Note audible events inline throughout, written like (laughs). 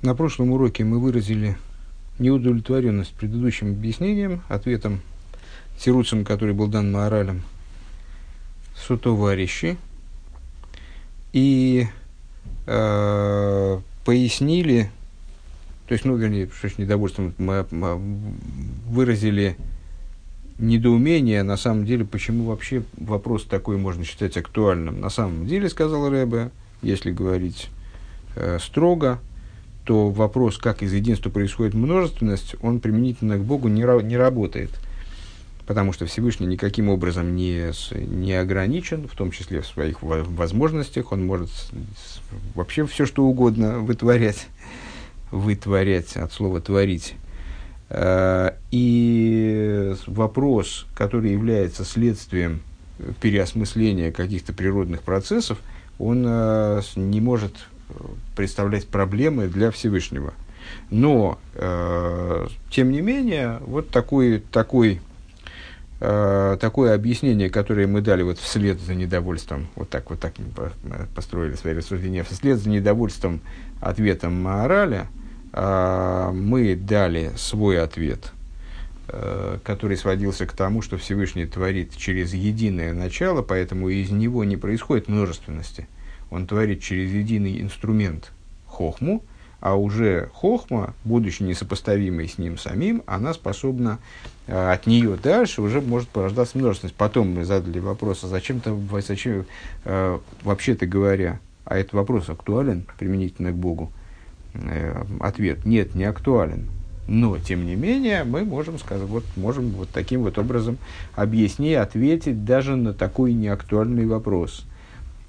На прошлом уроке мы выразили неудовлетворенность предыдущим объяснением, ответом Тируцем, который был дан Маоралем, Сутоварищи, и э, пояснили, то есть, ну, вернее, что ж недовольством, мы, мы выразили недоумение, на самом деле, почему вообще вопрос такой можно считать актуальным. На самом деле, сказал Рэбе, если говорить э, строго, то вопрос, как из единства происходит множественность, он применительно к Богу не, не работает. Потому что Всевышний никаким образом не, не ограничен, в том числе в своих возможностях. Он может вообще все, что угодно вытворять. Вытворять от слова «творить». Э, и вопрос, который является следствием переосмысления каких-то природных процессов, он э, не может представлять проблемы для Всевышнего. Но, э, тем не менее, вот такой, такой, э, такое объяснение, которое мы дали вот вслед за недовольством, вот так вот так мы построили свои рассуждения, вслед за недовольством ответом Маораля, э, мы дали свой ответ, э, который сводился к тому, что Всевышний творит через единое начало, поэтому из него не происходит множественности – он творит через единый инструмент хохму, а уже хохма, будучи несопоставимой с ним самим, она способна э, от нее дальше уже может порождаться множественность. Потом мы задали вопрос, а зачем-то, зачем, э, вообще-то говоря, а этот вопрос актуален применительно к Богу? Э, ответ – нет, не актуален. Но, тем не менее, мы можем, сказать, вот, можем вот таким вот образом объяснить, ответить даже на такой неактуальный вопрос –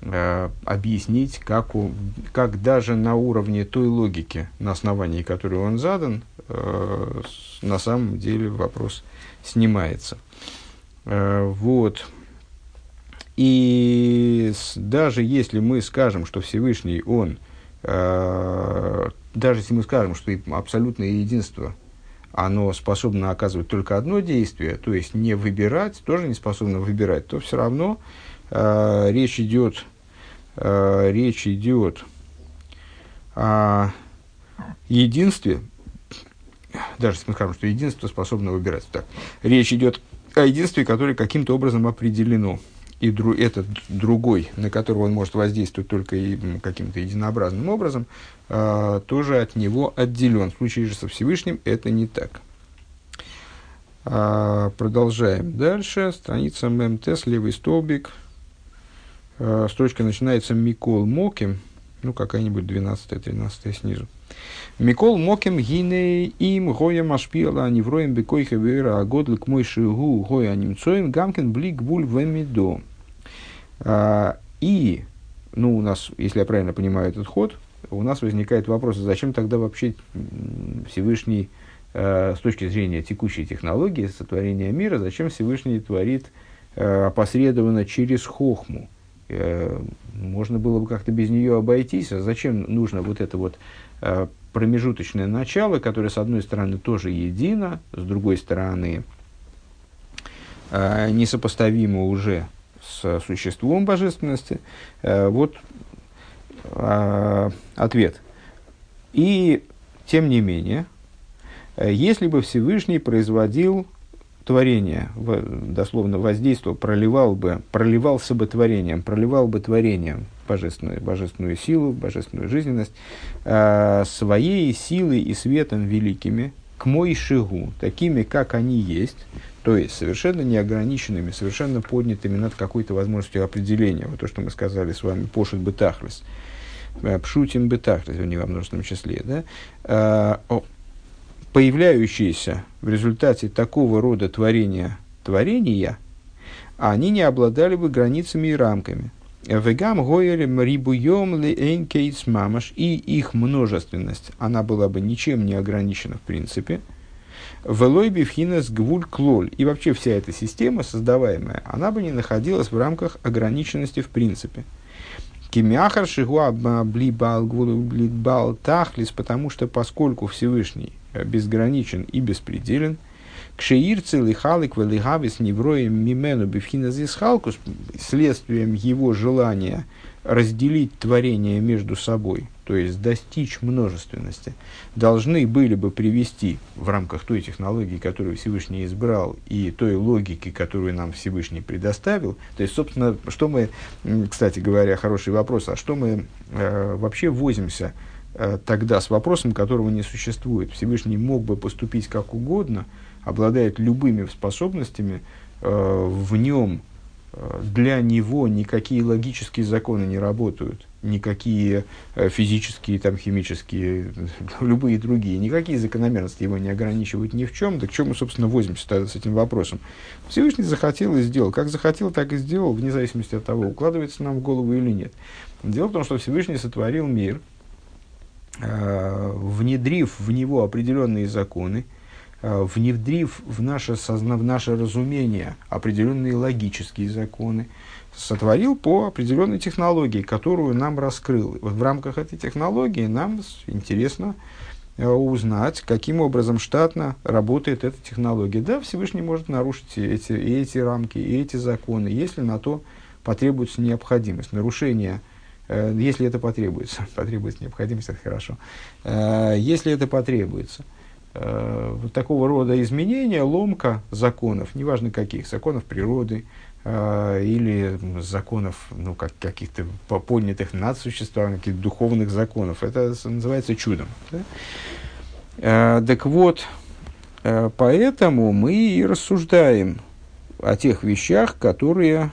э, объяснить, как, у, как даже на уровне той логики, на основании которой он задан, э, на самом деле вопрос снимается. Э, вот. И даже если мы скажем, что Всевышний, он, даже если мы скажем, что абсолютное единство, оно способно оказывать только одно действие, то есть не выбирать, тоже не способно выбирать, то все равно э, речь идет, э, речь идет о единстве, даже если мы скажем, что единство способно выбирать, так, речь идет о единстве, которое каким-то образом определено. И дру, этот другой, на которого он может воздействовать только и, каким-то единообразным образом, э, тоже от него отделен. В случае же со Всевышним это не так. А, продолжаем дальше. Страница ММТ, левый столбик, Э, строчка начинается Микол Моким, ну, какая-нибудь 12-13 снизу. Микол Моким гине им гоя машпила невроем бекойха вера агодль к мой шигу гоя немцоем гамкин блик буль вемидо. А, и, ну, у нас, если я правильно понимаю этот ход, у нас возникает вопрос, а зачем тогда вообще Всевышний, э, с точки зрения текущей технологии сотворения мира, зачем Всевышний творит э, опосредованно через хохму? Э, можно было бы как-то без нее обойтись. А зачем нужно вот это вот э, промежуточное начало, которое, с одной стороны, тоже едино, с другой стороны, э, несопоставимо уже с существом божественности. Вот ответ. И, тем не менее, если бы Всевышний производил творение, дословно воздействовал, проливал бы, проливался бы творением, проливал бы творением божественную, божественную силу, божественную жизненность, э, своей силой и светом великими, к мой шигу, такими, как они есть, то есть совершенно неограниченными, совершенно поднятыми над какой-то возможностью определения. Вот то, что мы сказали с вами, пошит бетахлес, пшутим бетахлес, в во множественном числе. Да? Э, появляющиеся в результате такого рода творения, творения, они не обладали бы границами и рамками. Вегам гоерем рибуем ли эйнкейтс мамаш, и их множественность, она была бы ничем не ограничена в принципе. Велой бифхинес гвуль клоль. И вообще вся эта система, создаваемая, она бы не находилась в рамках ограниченности в принципе. Кимяхар шигуа блибал блибал тахлис, потому что поскольку Всевышний безграничен и беспределен. Кшеирцы лихалик велигавис невроем мимену бифхиназисхалкус следствием его желания разделить творение между собой, то есть достичь множественности, должны были бы привести в рамках той технологии, которую Всевышний избрал, и той логики, которую нам Всевышний предоставил. То есть, собственно, что мы, кстати говоря, хороший вопрос, а что мы э, вообще возимся тогда с вопросом, которого не существует? Всевышний мог бы поступить как угодно, обладает любыми способностями, э, в нем Э, для него никакие логические законы не работают, никакие э, физические, там, химические, (laughs) любые другие, никакие закономерности его не ограничивают ни в чем. Так чем мы, собственно, возимся с этим вопросом? Всевышний захотел и сделал. Как захотел, так и сделал, вне зависимости от того, укладывается нам в голову или нет. Дело в том, что Всевышний сотворил мир, э, внедрив в него определенные законы, Э, внедрив в наше, созна, в наше разумение определенные логические законы, сотворил по определенной технологии, которую нам раскрыл. Вот в рамках этой технологии нам интересно э, узнать, каким образом штатно работает эта технология. Да, Всевышний может нарушить эти, и эти рамки, и эти законы, если на то потребуется необходимость. Нарушение, э, если это потребуется, (laughs) потребуется необходимость, это хорошо, э, если это потребуется – э, вот такого рода изменения, ломка законов, неважно каких, законов природы э, или законов ну, как, каких-то поднятых над существованием, каких-то духовных законов, это называется чудом. Да? Э, так вот, э, поэтому мы и рассуждаем о тех вещах, которые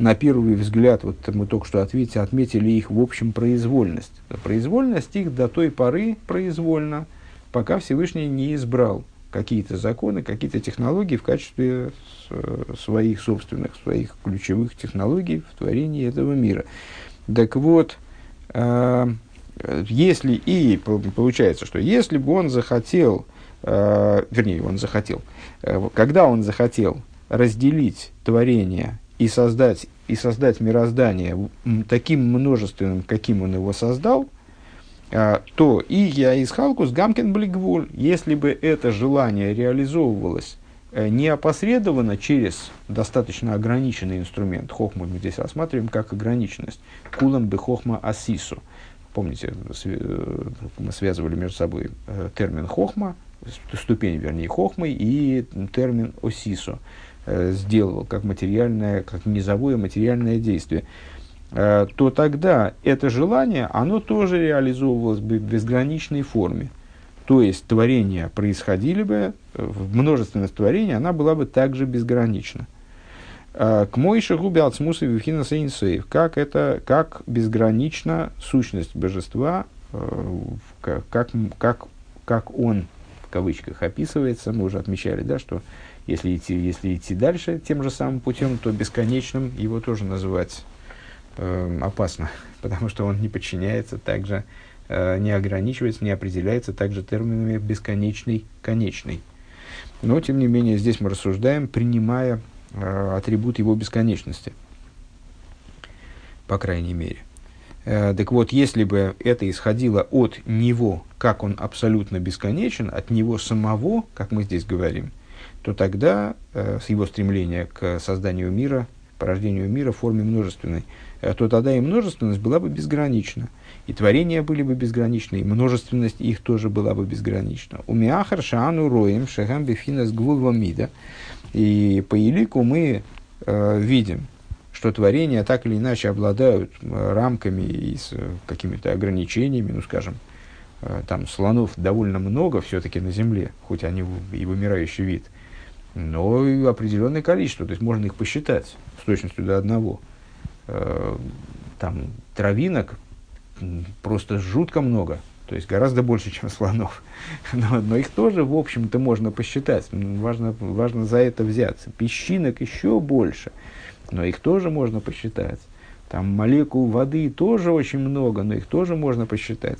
на первый взгляд, вот мы только что ответили, отметили их в общем произвольность. Произвольность их до той поры произвольна, пока Всевышний не избрал какие-то законы, какие-то технологии в качестве своих собственных, своих ключевых технологий в творении этого мира. Так вот, э, если и получается, что если бы он захотел, э, вернее, он захотел, э, когда он захотел разделить творение и создать, и создать мироздание таким множественным, каким он его создал – а, то и я из Халкус Гамкин Блигвуль, если бы это желание реализовывалось э, не опосредованно через достаточно ограниченный инструмент, хохму мы здесь рассматриваем как ограниченность, кулам бы хохма асису. Помните, э, мы связывали между собой э, термин хохма, ступень, вернее, хохмы и термин осису сделал как материальное, как низовое материальное действие. Э, то тогда это желание, оно тоже реализовывалось бы в безграничной форме. То есть творения происходили бы, э, множественность творений, она была бы также безгранична. Э, к Мойше губе от смуса вихина сейнсейв. Как это, как безгранична сущность божества, как, как, как он, в кавычках, описывается. Мы уже отмечали, да, что если идти, если идти дальше тем же самым путем, то бесконечным его тоже называть э, опасно, (laughs) потому что он не подчиняется также, э, не ограничивается, не определяется также терминами бесконечный, конечный. Но, тем не менее, здесь мы рассуждаем, принимая э, атрибут его бесконечности, по крайней мере. Э, так вот, если бы это исходило от него, как он абсолютно бесконечен, от него самого, как мы здесь говорим, то тогда э, с его стремления к созданию мира, порождению мира в форме множественной, Э, то тогда и множественность была бы безгранична. И творения были бы безграничны, и множественность их тоже была бы безгранична. У Миахар Шаану Роем Шагам Бефинас Гвулвамида. И по елику мы э, видим, что творения так или иначе обладают э, рамками и с э, какими-то ограничениями, ну скажем, э, там слонов довольно много все-таки на Земле, хоть они и вымирающий вид, но и определенное количество, то есть можно их посчитать с точностью до одного – Э, там травинок просто жутко много, то есть гораздо больше, чем слонов. (laughs) Но, но их тоже, в общем-то, можно посчитать. Важно, важно за это взяться. Песчинок еще больше, но их тоже можно посчитать. Там молекул воды тоже очень много, но их тоже можно посчитать.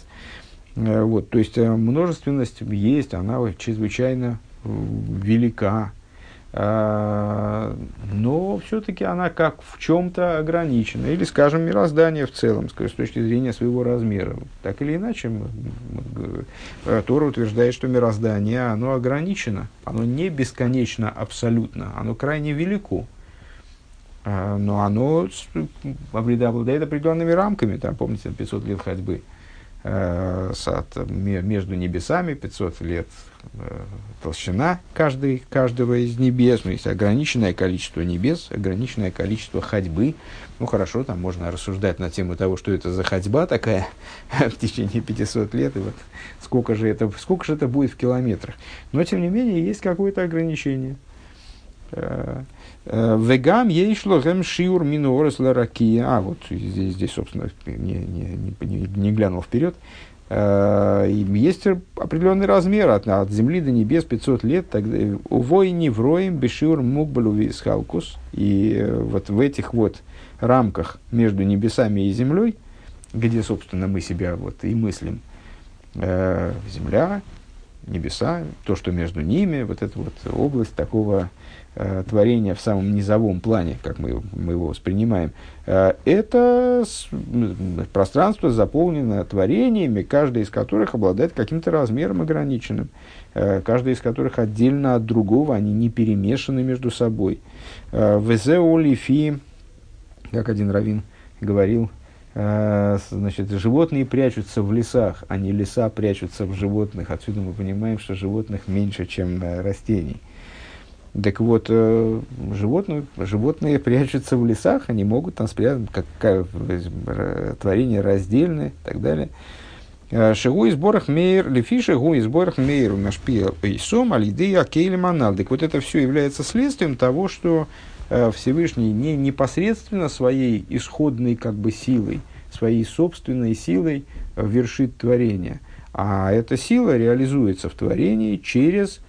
Э, вот, то есть э, множественность есть, она чрезвычайно велика. А, но все-таки она как в чем-то ограничена. Или, скажем, мироздание в целом, с точки зрения своего размера. Так или иначе, э, Тора утверждает, что мироздание, оно ограничено. Оно не бесконечно абсолютно, оно крайне велико. А, но оно обладает определенными рамками. Там, помните, 500 лет ходьбы между небесами 500 лет э, толщина каждой, каждого из небес, ну, есть ограниченное количество небес, ограниченное количество ходьбы. Ну, хорошо, там можно рассуждать на тему того, что это за ходьба такая (laughs) в течение 500 лет, и вот сколько же, это, сколько же это будет в километрах. Но, тем не менее, есть какое-то ограничение. Э, вегам ей шло гэм шиур минуорес ларакия. А, вот здесь, здесь собственно, не, не, не, не глянул вперед. Э, есть определенный размер от, от земли до небес 500 лет, тогда у войни вроем бешиур мукбалу халкус. И э, вот в этих вот рамках между небесами и землей, где, собственно, мы себя вот и мыслим, земля, небеса, то, что между ними, вот эта вот область такого творения в самом низовом плане, как мы, мы его воспринимаем, э, это с, пространство заполнено творениями, каждое из которых обладает каким-то размером ограниченным, э, каждое из которых отдельно от другого, они не перемешаны между собой. Э, Везеолифи, как один раввин говорил, э, значит, животные прячутся в лесах, а не леса прячутся в животных. Отсюда мы понимаем, что животных меньше, чем э, растений. Так вот, э, животные, животные прячутся в лесах, они могут там спрятать, как, э, творение раздельное и так далее. Э, Шигу из борах мейр, лефиша гу из борах мейр, нашпи и сом, алидея кейли манал. Так вот это все является следствием того, что Всевышний не непосредственно своей исходной как бы силой, своей собственной силой вершит творение, а эта сила реализуется в творении через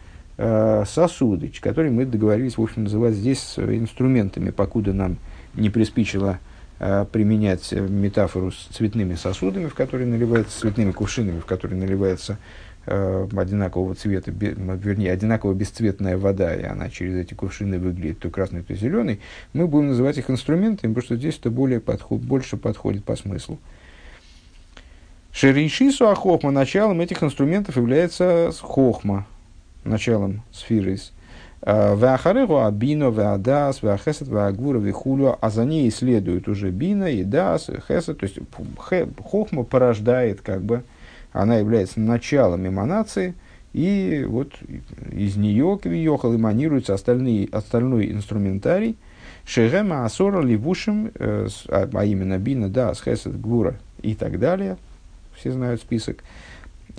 сосуды, которые мы договорились, в общем, называть здесь инструментами, покуда нам не приспичило э, применять метафору с цветными сосудами, в которые наливается, цветными кувшинами, в которые наливается э, одинакового цвета, вернее, одинаково бесцветная вода, и она через эти кувшины выглядит то красный, то зеленый, мы будем называть их инструментами, потому что здесь это более подход, больше подходит по смыслу. Шеришису ахохма, началом этих инструментов является хохма, началом сферы. А, Вахарегу абино, ваадас, вахесет, ваагура, вихулю, а за ней следует уже бина, и дас, хесет, то есть хохма порождает как бы, она является началом эманации, и вот из нее квиехал эманируется остальные, остальной инструментарий, шегема асора ливушим, э, а, а именно бина, дас, хесет, гвура и так далее, все знают список,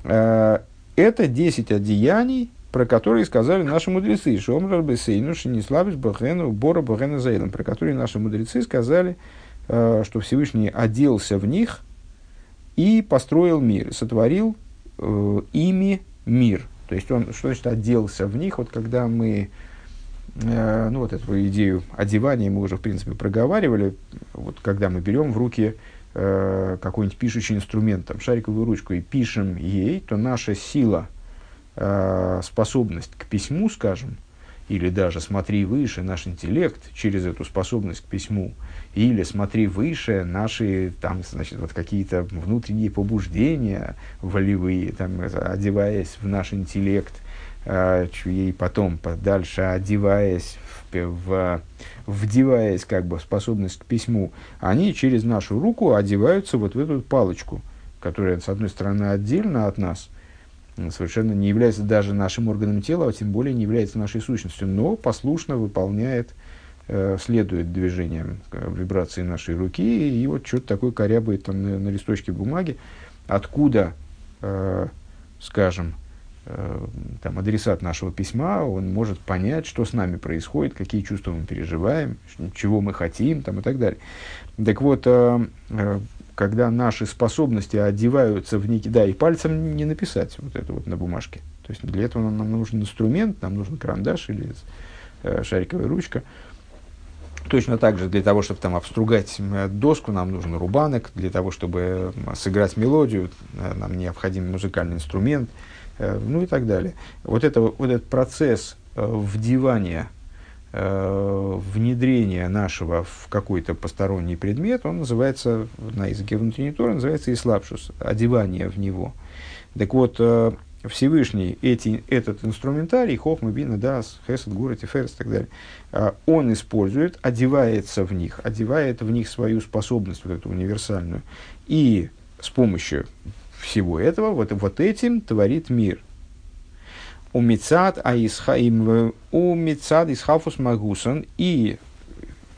э, это 10 одеяний, про которые сказали наши мудрецы, что Омрар Бесейну, Шиниславиш Бахену, Бора Бахена Заилом, про которые наши мудрецы сказали, э, что Всевышний оделся в них и построил мир, сотворил э, ими мир. То есть он, что значит оделся в них, вот когда мы, э, ну вот эту идею одевания мы уже в принципе проговаривали, вот когда мы берем в руки какой-нибудь пишущий инструмент, там, шариковую ручку и пишем ей, то наша сила – способность к письму, скажем, или даже смотри выше наш интеллект через эту способность к письму, или смотри выше наши там, значит, вот какие-то внутренние побуждения волевые, там, одеваясь в наш интеллект, э, и потом дальше одеваясь в, в, вдеваясь как бы в способность к письму, они через нашу руку одеваются вот в эту палочку, которая, с одной стороны, отдельно от нас – совершенно не является даже нашим органом тела, а тем более не является нашей сущностью, но послушно выполняет, э, следует движениям э, вибрации нашей руки, и вот что-то такое корябает там на, на листочке бумаги, откуда, э, скажем, там, адресат нашего письма, он может понять, что с нами происходит, какие чувства мы переживаем, чего мы хотим там, и так далее. Так вот, э, э когда наши способности одеваются в некий... Да, и пальцем не написать вот это вот на бумажке. То есть для этого нам, нужен инструмент, нам нужен карандаш или э, шариковая ручка. Точно так же для того, чтобы там обстругать э, доску, нам нужен рубанок. Для того, чтобы э, сыграть мелодию, э, нам необходим музыкальный инструмент. Э, ну и так далее. Вот, это, вот этот процесс э, вдевания э, внедрение нашего в какой-то посторонний предмет, он называется, на языке внутренней торы, называется ислапшус, одевание в него. Так вот, э, Всевышний эти, этот инструментарий, хохма, бина, дас, хесед, гура, тиферс и так далее, э, он использует, одевается в них, одевает в них свою способность, вот эту универсальную, и с помощью всего этого, вот, вот этим творит мир. У Мицад Аисхаим, у Мицад Исхафус Магусан и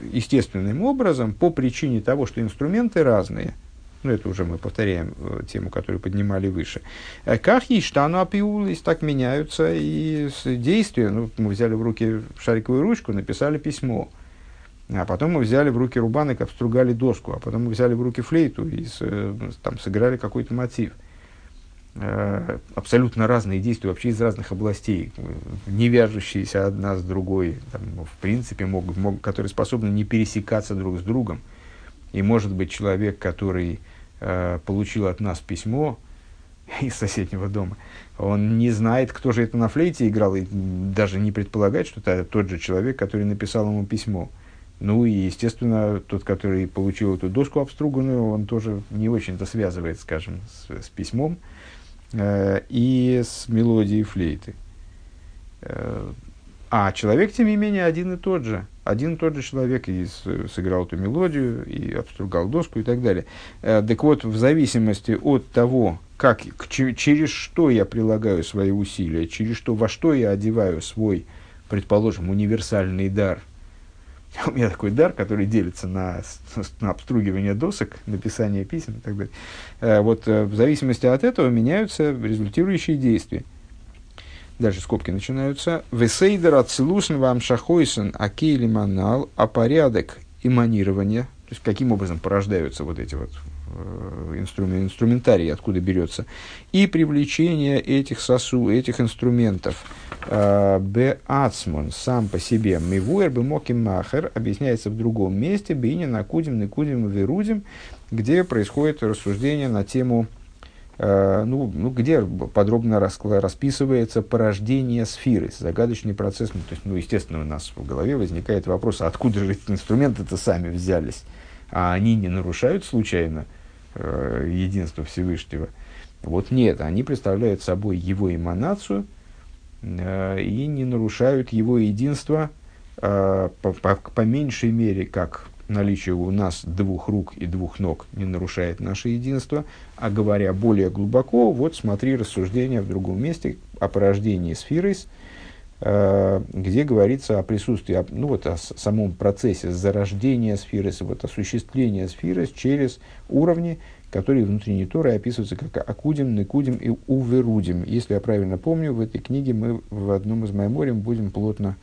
естественным образом, по причине того, что инструменты разные, ну это уже мы повторяем э, тему, которую поднимали выше, э, как ештану апиулис, так меняются и действия. Ну, мы взяли в руки шариковую ручку, написали письмо, а потом мы взяли в руки рубанок, обстругали доску, а потом мы взяли в руки флейту и с, э, там, сыграли какой-то мотив. Э, абсолютно разные действия, вообще из разных областей, не вяжущиеся одна с другой, там, в принципе, могут, могут, которые способны не пересекаться друг с другом. И может быть человек, который э, получил от нас письмо (laughs) из соседнего дома, он не знает, кто же это на флейте играл, и даже не предполагает, что это тот же человек, который написал ему письмо. Ну и, естественно, тот, который получил эту доску обструганную, он тоже не очень-то связывает, скажем, с, с письмом э, и с мелодией флейты. Э, а человек, тем не менее, один и тот же. Один и тот же человек и с, сыграл эту мелодию, и обстругал доску и так далее. Э, так вот, в зависимости от того, как, к, через что я прилагаю свои усилия, через что, во что я одеваю свой, предположим, универсальный дар – (laughs) у меня такой дар, который делится на, (laughs) на обстругивание досок, написание писем и так далее. Э, вот э, в зависимости от этого меняются результирующие действия. Дальше скобки начинаются. Весейдер ацелусен вам шахойсен акейли манал, а порядок эманирования, то есть каким образом порождаются вот эти вот э, инструмент, инструментарий, откуда берется, и привлечение этих сосу, этих инструментов – Б. Ацмон сам по себе мивуэр бы моким махер объясняется в другом месте, бейни накудим, накудим и верудим, где происходит рассуждение на тему, э, ну, ну, где подробно расписывается порождение сферы, загадочный процесс. Ну, то есть, ну, естественно, у нас в голове возникает вопрос, а откуда же эти инструменты-то сами взялись, а они не нарушают случайно э, единство Всевышнего. Вот нет, они представляют собой его эманацию – Э, и не нарушают его единство э, по, по, по меньшей мере, как наличие у нас двух рук и двух ног не нарушает наше единство, а говоря более глубоко, вот смотри рассуждение в другом месте о порождении сферы, э, где говорится о присутствии, ну вот о самом процессе зарождения сферы, вот осуществления сферы через уровни, которые внутренней Торы описываются как Акудим, Некудим и Уверудим. Если я правильно помню, в этой книге мы в одном из Майморем будем плотно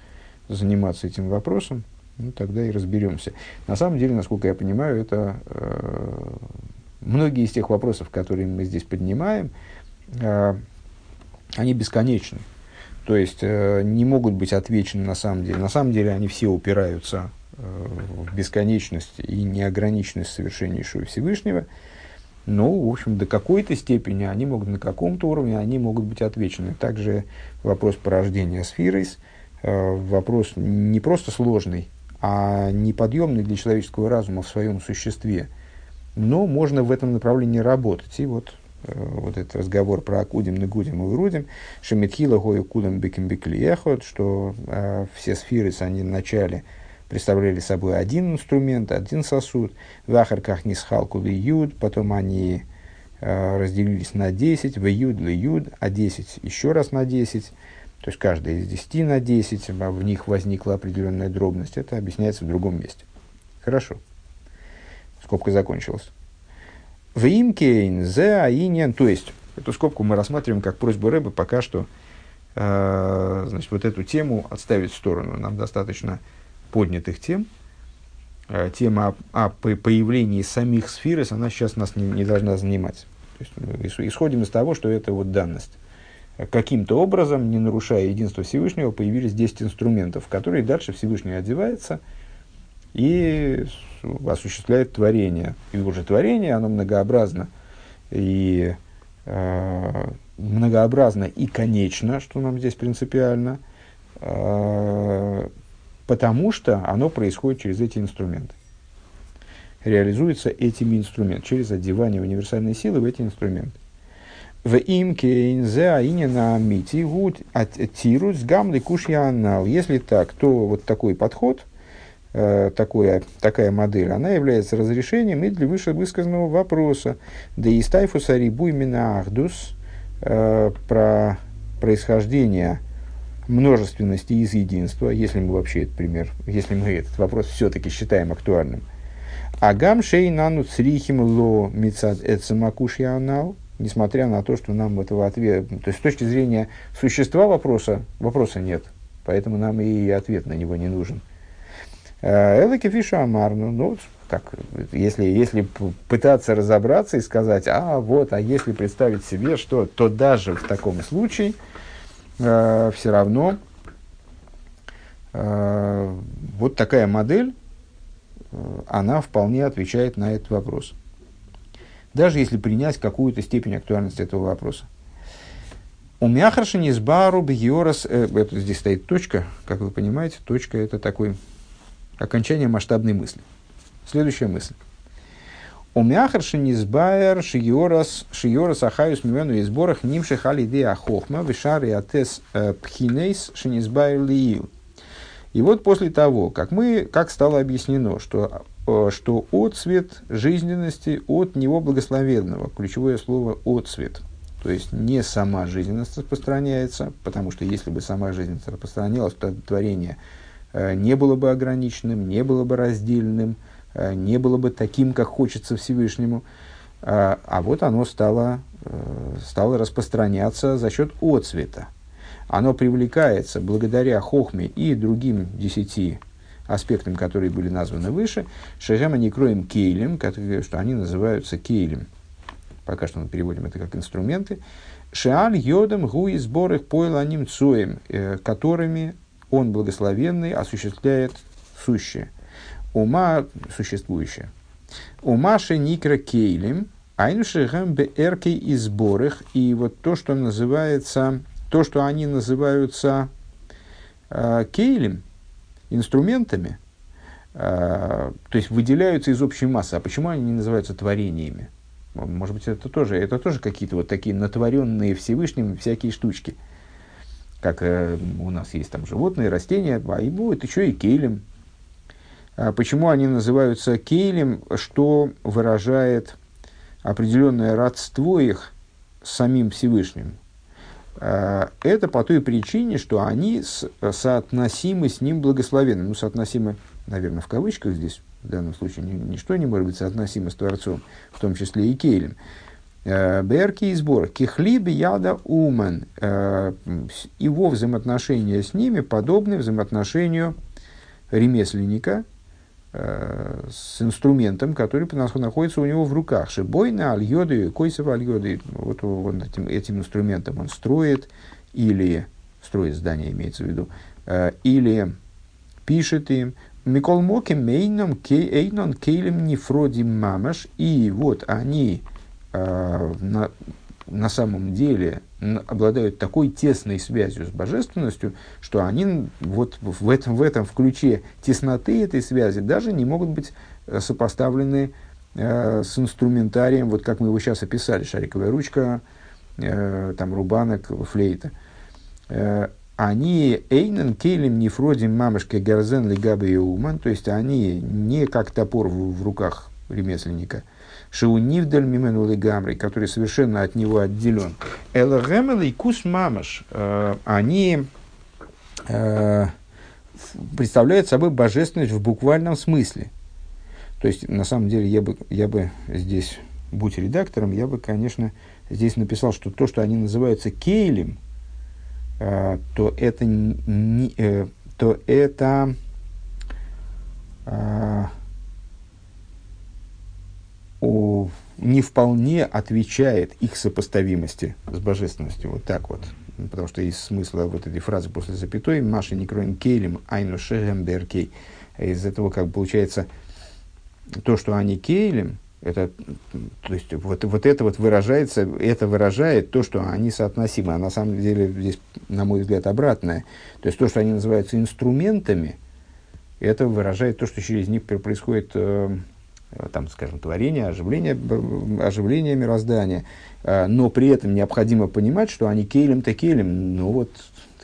заниматься этим вопросом, ну, тогда и разберемся. На самом деле, насколько я понимаю, это э, многие из тех вопросов, которые мы здесь поднимаем, э, они бесконечны. То есть э, не могут быть отвечены на самом деле. На самом деле они все упираются э, в бесконечность и неограниченность совершеннейшего Всевышнего. Ну, в общем, до какой-то степени они могут, на каком-то уровне они могут быть отвечены. Также вопрос порождения сферы, э, вопрос не просто сложный, а неподъемный для человеческого разума в своем существе. Но можно в этом направлении работать. И вот, э, вот этот разговор про Акудим, Нагудим и Урудим, Шемитхила, Гою, Кудам, Беким, что э, все сферы, они в начале – представляли собой один инструмент, один сосуд. В ахарках нисхалку ли юд, потом они э, разделились на 10, в юд ли юд, а 10 еще раз на 10. То есть каждая из 10 на 10, а в них возникла определенная дробность. Это объясняется в другом месте. Хорошо. Скобка закончилась. В имкейн зе аиньян, то есть эту скобку мы рассматриваем как просьбу рыбы пока что э, значит, вот эту тему отставить в сторону. Нам достаточно поднятых тем, э, тема о, о появлении самих сфер, она сейчас нас не, не должна занимать. То есть, мы исходим из того, что это вот данность. Каким-то образом, не нарушая единство Всевышнего, появились 10 инструментов, в которые дальше Всевышний одевается и осуществляет творение. И уже творение, оно многообразно и э, многообразно и конечно, что нам здесь принципиально, э, потому что оно происходит через эти инструменты. Реализуется этими инструментами, через одевание универсальной силы в эти инструменты. В имке инзе аинина мити гуд тирус гамли кушьянал. Если так, то вот такой подход э, такое, такая модель, она является разрешением и для вышевысказанного вопроса. Да и стайфуса именно ахдус э, про происхождение множественности из единства, если мы вообще этот пример, если мы этот вопрос все-таки считаем актуальным. Агам шейнану црихим ло мицад эцемакуш янал, несмотря на то, что нам этого ответа, то есть с точки зрения существа вопроса, вопроса нет, поэтому нам и ответ на него не нужен. Э, Элаки фиша амарну, ну, так, если, если пытаться разобраться и сказать, а вот, а если представить себе, что, то даже в таком случае э, все равно э, вот такая модель, э, она вполне отвечает на этот вопрос даже если принять какую-то степень актуальности этого вопроса. У мяхарши низбару бьорас, э, это здесь стоит точка, как вы понимаете, точка это такой окончание масштабной мысли. Следующая мысль. У мяхарши низбайер шиорас шиорас ахаюс мимену и сборах нимши халиде ахохма вишари атес э, пхинейс шинизбайер лиил. И вот после того, как мы, как стало объяснено, что Э, что отцвет жизненности от него благословенного, ключевое слово отцвет, то есть не сама жизненность распространяется, потому что если бы сама жизненность распространялась, то творение э, не было бы ограниченным, не было бы раздельным, не было бы таким, как хочется Всевышнему. А вот оно стало, стало распространяться за счет отцвета. Оно привлекается благодаря хохме и другим десяти аспектам, которые были названы выше, Шажама не кроем кейлем, что они называются кейлем. Пока что мы переводим это как инструменты. Шеаль йодом гуи сбор их пойланим цуем, э, которыми он благословенный осуществляет сущее. Ума существующее. Ума никра кейлем, айнушехам беэрки и сборах. И вот то, что называется, то, что они называются э, кейлем, инструментами, э, то есть выделяются из общей массы. А почему они не называются творениями? Может быть, это тоже, это тоже какие-то вот такие натворенные Всевышним всякие штучки. Как э, у нас есть там животные, растения, а и будет еще и кейлем. А почему они называются кейлем, что выражает определенное родство их с самим Всевышним? Э, это по той причине, что они соотносимы с ним благословенным. Ну, соотносимы, наверное, в кавычках здесь, в данном случае, ничто не может быть соотносимо с Творцом, в том числе и Кейлем. Э, Берки и сбор. Кихлиб яда умен. Его взаимоотношения с ними подобны взаимоотношению ремесленника, с инструментом, который находится у него в руках. Шибойна, альоды, койсова альоды. Вот он этим, этим инструментом он строит, или строит здание, имеется в виду, э, или пишет им. Микол моки мейном кейнон кейлем нефроди мамаш. И вот они э, на, на самом деле обладают такой тесной связью с божественностью, что они вот в этом, в этом в ключе тесноты этой связи даже не могут быть э, сопоставлены э, с инструментарием, вот как мы его сейчас описали, шариковая ручка, э, там рубанок, флейта. Э, они эйнен кейлем нефродим мамышке гарзен лигабы и уман, то есть они не как топор в, в руках ремесленника, Шеунивдаль мимену легамри, который совершенно от него отделен. Элгемел и кус мамаш, э, они э, представляют собой божественность в буквальном смысле. То есть, на самом деле, я бы, я бы здесь, будь редактором, я бы, конечно, здесь написал, что то, что они называются кейлем, э, то это, не, то это э, о, не вполне отвечает их сопоставимости с божественностью. Вот так вот. Потому что есть смысл вот этой фразы после запятой «Маша не кроем кейлем, айну шехем беркей». Из этого как получается то, что они кейлем, это, то есть вот, вот это вот выражается, это выражает то, что они соотносимы. А на самом деле здесь, на мой взгляд, обратное. То есть то, что они называются инструментами, это выражает то, что через них происходит Э, там, скажем, творение, оживление, оживление мироздания, э, но при этом необходимо понимать, что они кейлем-то кейлем, ну вот,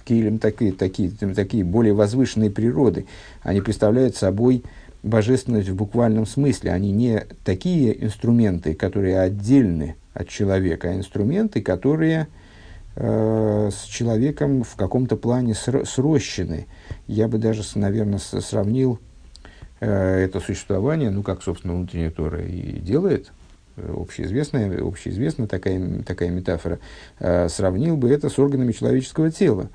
кейлем такие, такие, такие более возвышенные природы. Они представляют собой божественность в буквальном смысле. Они не такие инструменты, которые отдельны от человека, а инструменты, которые э, с человеком в каком-то плане срощены. Я бы даже, наверное, сравнил э, это существование, ну, как, собственно, внутренняя Тора и делает, э, общеизвестная, общеизвестная такая, такая метафора, э, сравнил бы это с органами человеческого тела,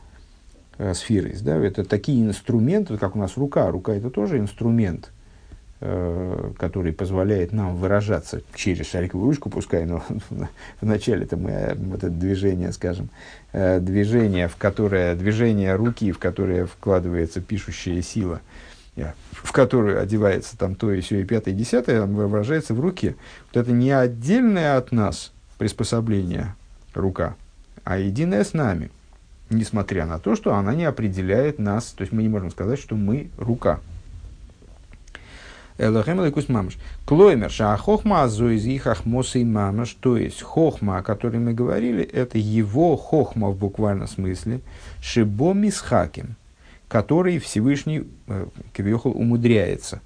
э, сферой. Да? Это такие инструменты, как у нас рука. Рука – это тоже инструмент – Э, который позволяет нам выражаться через шариковую ручку, пускай, но (laughs) вначале-то мы э, вот это движение, скажем, э, движение, в которое, движение руки, в которое вкладывается пишущая сила, в которую одевается там то и все и пятое, и десятое, выражается в руке. Вот это не отдельное от нас приспособление рука, а единое с нами, несмотря на то, что она не определяет нас, то есть мы не можем сказать, что мы рука – Элохем Элайкус Мамаш. Клоймер, ша хохма азу из их ахмосы мамаш, то есть хохма, о которой мы говорили, это его хохма в буквальном смысле, шибо мисхаким, который Всевышний, э, Кавиохал, умудряется.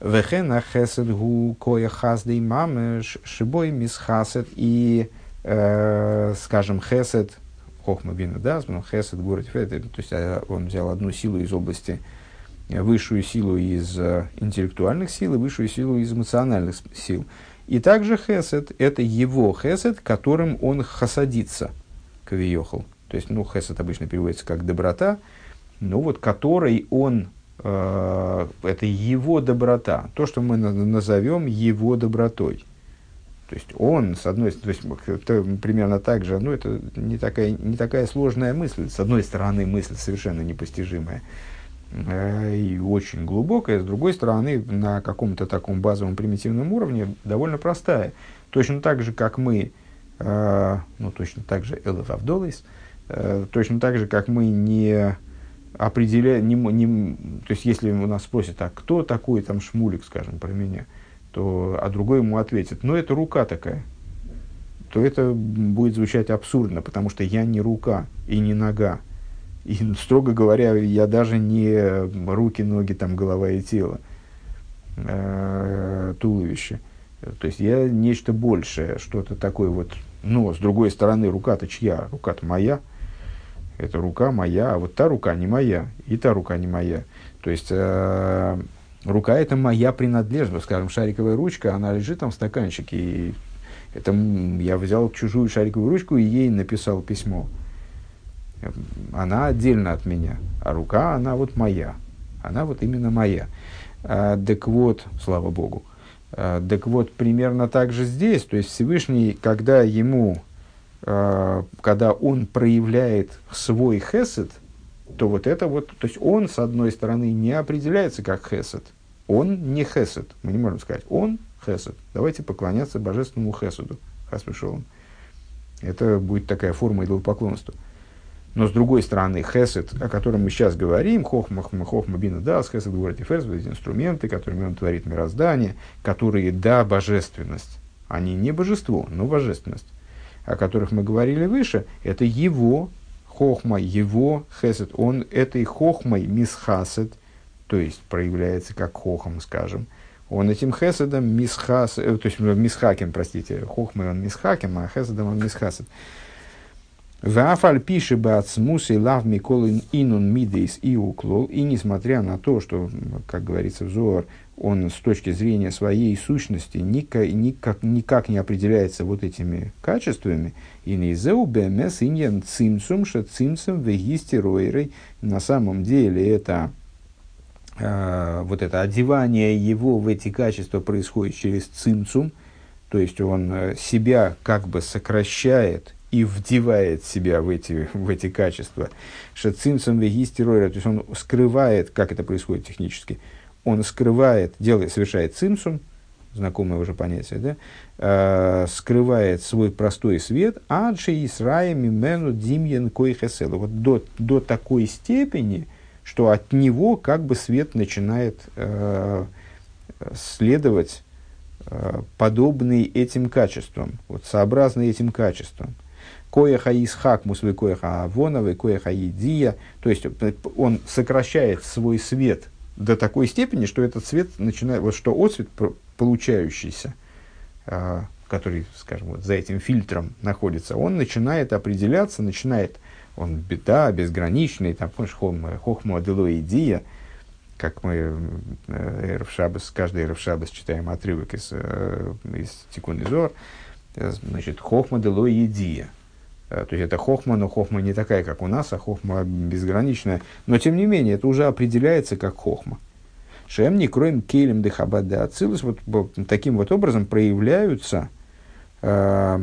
Вехена хесед гу коя хаздей мамаш, шибой мисхасет и, э, скажем, хесед, хохма бина дазман, хесед город то есть э, он взял одну силу из области высшую силу из э, интеллектуальных сил и высшую силу из эмоциональных сил. И также хесед – это его хесед, которым он хасадится, кавиохал. То есть, ну, хесед обычно переводится как доброта, ну вот, которой он, э, это его доброта, то, что мы назовем его добротой. То есть он, с одной стороны, примерно так же, ну это не такая, не такая сложная мысль, с одной стороны мысль совершенно непостижимая, Э, и очень глубокая, с другой стороны, на каком-то таком базовом примитивном уровне довольно простая. Точно так же, как мы, э, ну, точно так же Элеф Авдолис, точно так же, как мы не определяем, не, не, то есть, если у нас спросят, а кто такой там Шмулик, скажем, про меня, то, а другой ему ответит, ну, это рука такая, то это будет звучать абсурдно, потому что я не рука и не нога. И, строго говоря, я даже не руки, ноги, там, голова и тело, э, туловище. То есть я нечто большее, что-то такое вот. Но, с другой стороны, рука-то чья? Рука-то моя. Это рука моя, а вот та рука не моя, и та рука не моя. То есть э, рука это моя принадлежность. Скажем, шариковая ручка, она лежит там в стаканчике. И это я взял чужую шариковую ручку и ей написал письмо она отдельно от меня, а рука, она вот моя. Она вот именно моя. А, так вот, слава Богу. А, так вот, примерно так же здесь. То есть Всевышний, когда ему, когда он проявляет свой хесед, то вот это вот, то есть он, с одной стороны, не определяется как хесед. Он не хесед. Мы не можем сказать, он хесед. Давайте поклоняться божественному хеседу. Хасвишолом. Это будет такая форма идолопоклонства. Но с другой стороны, хесед, о котором мы сейчас говорим, хохма, хохма бина дас, хесед говорит ферс, инструменты, которыми он творит мироздание, которые, да, божественность, они не божество, но божественность, о которых мы говорили выше, это его хохма, его хесед, он этой хохмой мисхасед, то есть проявляется как хохом, скажем, он этим хеседом мисхас, э, то есть мисхакем, простите, хохмой он мисхакем, а хеседом он мисхасед. Вафаль пиши бацмус и лав миколин инун мидейс и уклол. И несмотря на то, что, как говорится в Зоар, он с точки зрения своей сущности никак, никак, никак не определяется вот этими качествами. И не бмс иньян цимсум ша цимсум вегистеройрой. На самом деле это э, вот это одевание его в эти качества происходит через цимсум, то есть он э, себя как бы сокращает и вдевает себя в эти, в эти качества. Шацинцем вегистеройра, то есть он скрывает, как это происходит технически, он скрывает, делает, совершает цимсум, знакомое уже понятие, да, э, скрывает свой простой свет, адши Исраи мимену димьен койхесел. Вот до, до такой степени, что от него как бы свет начинает э, следовать э, подобный этим качествам, вот сообразный этим качествам. коеха исхакмус, вы коеха авона, вы коеха идия. То есть он сокращает свой свет до такой степени, что этот свет начинает, вот что отцвет получающийся, а, который, скажем, вот за этим фильтром находится, он начинает определяться, начинает, он беда, безграничный, там, помнишь, хохма аделоидия, как мы э, Эрфшабас, каждый Эрфшабас читаем отрывок из, э, из Тикун э, значит, хохма делоидия. То есть это хохма, но хохма не такая, как у нас, а хохма безграничная. Но тем не менее, это уже определяется как хохма. Шем не кроем келем дехабад да ацилус. Вот, вот таким вот образом проявляются а,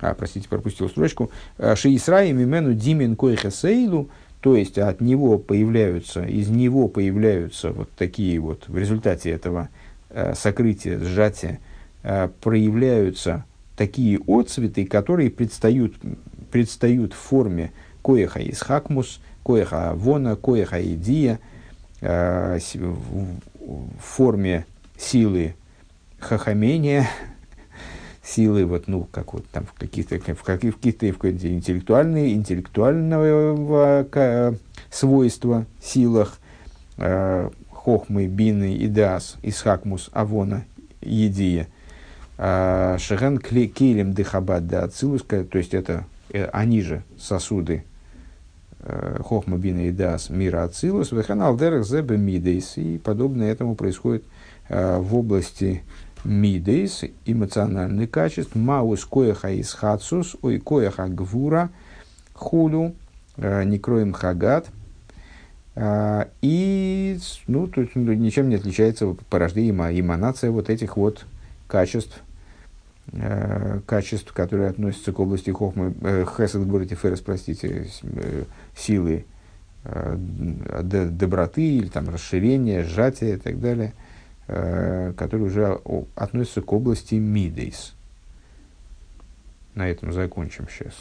а, простите, пропустил строчку, Шиисраи мимену димин койхасейлу, то есть от него появляются, из него появляются вот такие вот, в результате этого э, сокрытия, сжатия, э, проявляются такие отцветы, которые предстают, предстают в форме коеха из хакмус, коеха вона, коеха идия, э, в форме силы хахамения, (laughs) силы, вот, ну, как вот там в каких-то, в каких, в каких-то интеллектуальные, интеллектуального э, свойства, силах, э, хохмы, бины, идас, исхакмус, авона, едия, э, шеген кейлем дыхабад да ацилус, то есть это, э, они же сосуды, э, хохма, бина, идас, мира ацилус, вехан алдерах зебе мидейс, и подобное этому происходит э, в области мидейс, эмоциональный качеств, маус коеха из хацус, ой коеха гвура, хулю, некроем хагат, э, и ну, тут ничем не отличается порождение эманация вот этих вот качеств, э, качеств, которые относятся к области хохмы, хесед ферес, простите, силы доброты или там расширения, сжатия и так далее – Э, который уже относится к области Мидейс. На этом закончим сейчас.